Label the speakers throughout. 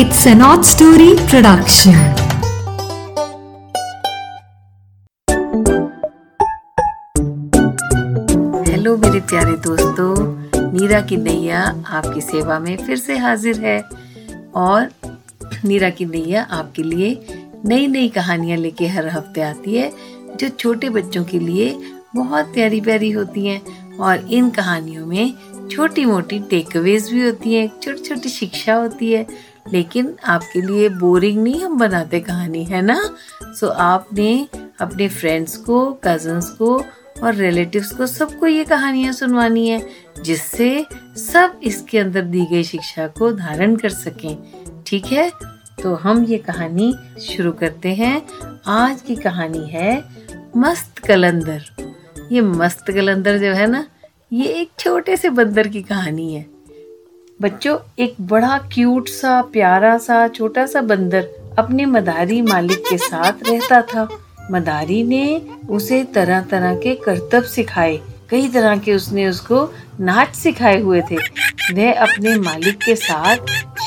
Speaker 1: It's an odd story production.
Speaker 2: Hello मेरे प्यारे दोस्तों, नीरा की नैया आपकी सेवा में फिर से हाजिर है और नीरा की नैया आपके लिए नई नई कहानियाँ लेके हर हफ़्ते आती है, जो छोटे बच्चों के लिए बहुत प्यारी प्यारी होती हैं और इन कहानियों में छोटी मोटी टेकअवेज भी होती हैं छोटी छोटी शिक्षा होती है लेकिन आपके लिए बोरिंग नहीं हम बनाते कहानी है ना? सो so, आपने अपने फ्रेंड्स को कजन्स को और रिलेटिव्स को सबको ये कहानियाँ सुनवानी है जिससे सब इसके अंदर दी गई शिक्षा को धारण कर सकें। ठीक है? तो हम ये कहानी शुरू करते हैं। आज की कहानी है मस्त कलंदर। ये मस्त कलंदर जो है ना ये एक छोटे से बंदर की कहानी है। बच्चों, एक बड़ा क्यूट सा, प्यारा सा, छोटा सा बंदर अपने मदारी मालिक के साथ रहता था। मदारी ने उसे तरह तरह के करतब सिखाए। कई तरह के उसने उसको नाच सिखाए हुए थे। वह अपने मालिक के साथ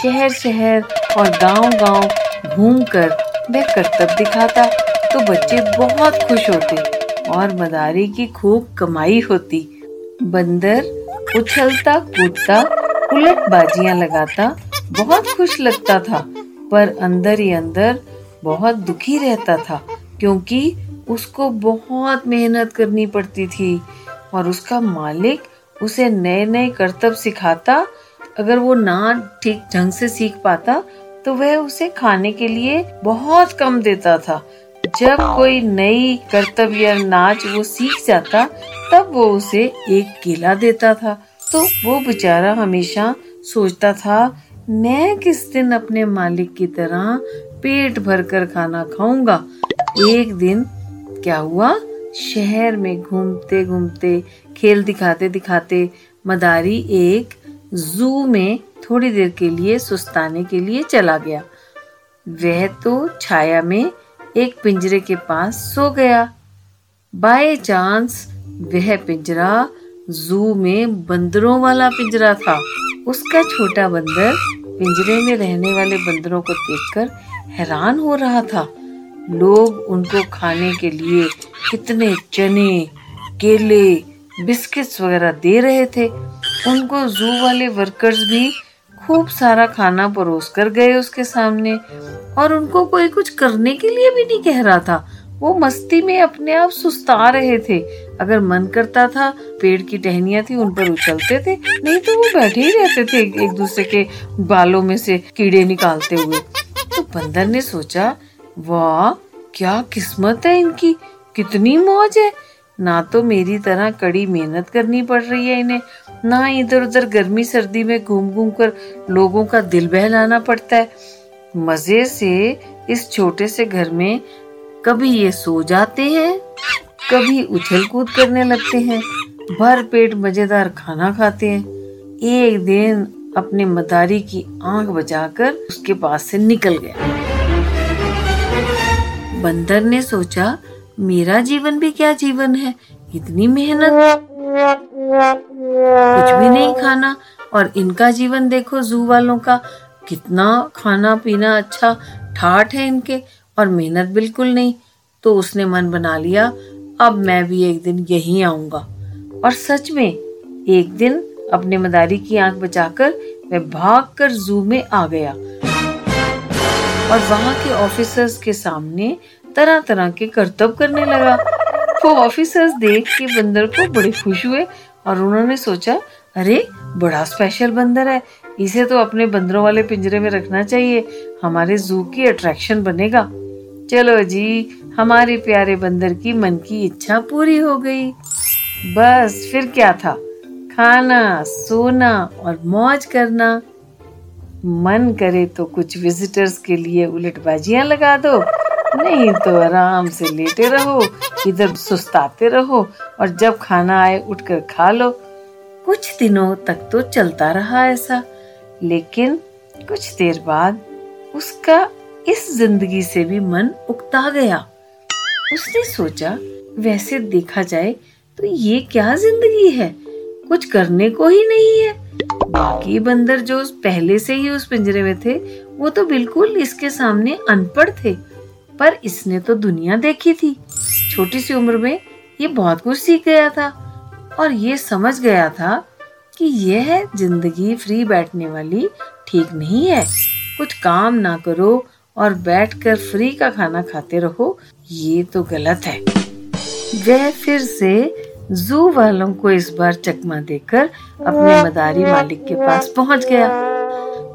Speaker 2: शहर शहर और गाँव गाँव घूमकर वह करतब दिखाता। तो बच्चे बहुत खुश होते और मदारी की खूब कमाई होती। बंदर उछलता कूदता उलट बाजियाँ लगाता, बहुत खुश लगता था, पर अंदर ही अंदर बहुत दुखी रहता था, क्योंकि उसको बहुत मेहनत करनी पड़ती थी, और उसका मालिक उसे नए नए करतब सिखाता, अगर वो ना ठीक ढंग से सीख पाता तो वह उसे खाने के लिए बहुत कम देता था। जब कोई नई कर्तव्य नाच वो सीख जाता, तब वो उसे एक केला देता था। तो वो बेचारा हमेशा सोचता था, मैं किस दिन अपने मालिक की तरह पेट भर कर खाना खाऊँगा? एक दिन क्या हुआ? शहर में घूमते घूमते, खेल दिखाते दिखाते मदारी एक जू में थोड़ी देर के लिए सुस्ताने के लिए चला गया। वह तो छाया में एक पिंजरे के पास सो गया। बाय चांस वह पिंजरा जू में बंदरों वाला पिंजरा था। उसका छोटा बंदर पिंजरे में रहने वाले बंदरों को देखकर हैरान हो रहा था। लोग उनको खाने के लिए कितने चने, केले, बिस्किट्स वगैरह दे रहे थे। उनको जू वाले वर्कर्स भी खूब सारा खाना परोस कर गए उसके सामने। और उनको कोई कुछ करने के लिए भी नहीं कह रहा था। वो मस्ती में अपने आप सुस्ता रहे थे। अगर मन करता था, पेड़ की टहनियाँ थी, उन पर उछलते थे, नहीं तो वो बैठे ही रहते थे एक दूसरे के बालों में से कीड़े निकालते हुए। तो बंदर ने सोचा, वाह, क्या किस्मत है इनकी, कितनी मौज है। ना तो मेरी तरह कड़ी मेहनत करनी पड़ रही है इन्हें, ना इधर उधर गर्मी सर्दी में घूम घूम कर लोगों का दिल बहलाना पड़ता है। मज़े से इस छोटे से घर में कभी ये सो जाते हैं, कभी उछल कूद करने लगते हैं, भर पेट मज़ेदार खाना खाते हैं। एक दिन अपने मदारी की आँख बचाकर उसके पास से निकल गया बंदर ने सोचा, मेरा जीवन भी क्या जीवन है? इतनी मेहनत। कुछ भी नहीं खाना, और इनका जीवन देखो जू वालों का। कितना खाना पीना अच्छा ठाठ है इनके। और मेहनत बिल्कुल नहीं तो उसने मन बना लिया, अब मैं भी एक दिन यहीं आऊँगा। और सच में, एक दिन अपने मदारी की आँख बचाकर मैं भागकर जू में आ गया। और वहाँ के ऑफिसर्स के सामने तरह तरह के करतब करने लगा। वो ऑफिसर्स देख के बंदर को बड़े खुश हुए और उन्होंने सोचा, अरे, बड़ा स्पेशल बंदर है। इसे तो अपने बंदरों वाले पिंजरे में रखना चाहिए। हमारे जू की अट्रैक्शन बनेगा। चलो जी, हमारे प्यारे बंदर की मन की इच्छा पूरी हो गई। बस, फिर क्या था? खाना, सोना और मौज करना। मन करे तो कुछ विजिटर्स के लिए उलटबाजियाँ लगा दो। नहीं तो आराम से लेटे रहो, इधर सुस्ताते रहो और जब खाना आए उठकर खा लो। कुछ दिनों तक तो चलता रहा ऐसा, लेकिन कुछ देर बाद उसका इस ज़िंदगी से भी मन उकता गया। उसने सोचा, वैसे देखा जाए तो ये क्या ज़िंदगी है? कुछ करने को ही नहीं है। बाकी बंदर जो पहले से ही उस पिंजरे में थे, वो तो बिल्कुल इसके सामने अनपढ़ थे। पर इसने तो दुनिया देखी थी। छोटी सी उम्र में ये बहुत कुछ सीख गया था। और ये समझ गया था कि यह ज़िंदगी फ्री बैठने वाली ठीक नहीं है। कुछ काम ना करो और बैठकर फ्री का खाना खाते रहो, ये तो गलत है। वह फिर से जू वालों को इस बार चकमा देकर अपने मदारी मालिक के पास पहुँच गया।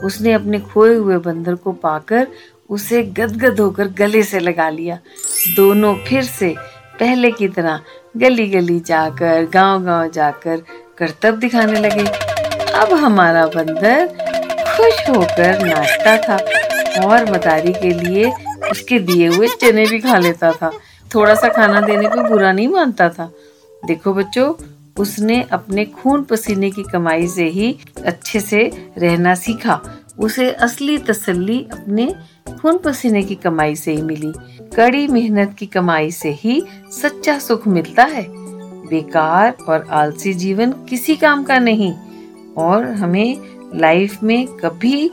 Speaker 2: उसने अपने खोए हुए बंदर को पाकर उसे गदगद होकर गले से लगा लिया। दोनों फिर से पहले की तरह गली गली जाकर गाँव गाँव जाकर करतब दिखाने लगे। अब हमारा बंदर खुश होकर नाचता था। और मदारी के लिए उसके दिए हुए चने भी खा लेता था। थोड़ा सा खाना देने को बुरा नहीं मानता था। देखो बच्चों, उसने अपने खून पसीने की कमाई से ही अच्छे से रहना सीखा। उसे असली तसल्ली अपने खून पसीने की कमाई से ही मिली। कड़ी मेहनत की कमाई से ही सच्चा सुख मिलता है। बेकार और आलसी जीवन किसी काम का नहीं। और हमें लाइफ में कभी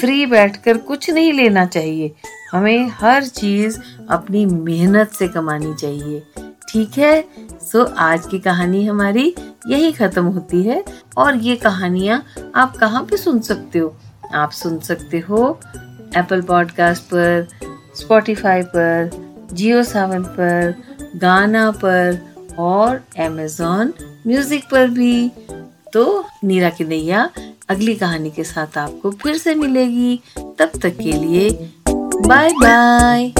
Speaker 2: फ्री बैठकर कुछ नहीं लेना चाहिए। हमें हर चीज़ अपनी मेहनत से कमानी चाहिए। ठीक है? सो, आज की कहानी हमारी यही खत्म होती है। और ये कहानियाँ आप कहाँ पे सुन सकते हो? आप सुन सकते हो एप्पल पॉडकास्ट पर स्पॉटिफाई पर जियो सावन पर गाना पर और अमेजोन म्यूज़िक पर भी। तो नीरा की नैया अगली कहानी के साथ आपको फिर से मिलेगी। तब तक के लिए बाय बाय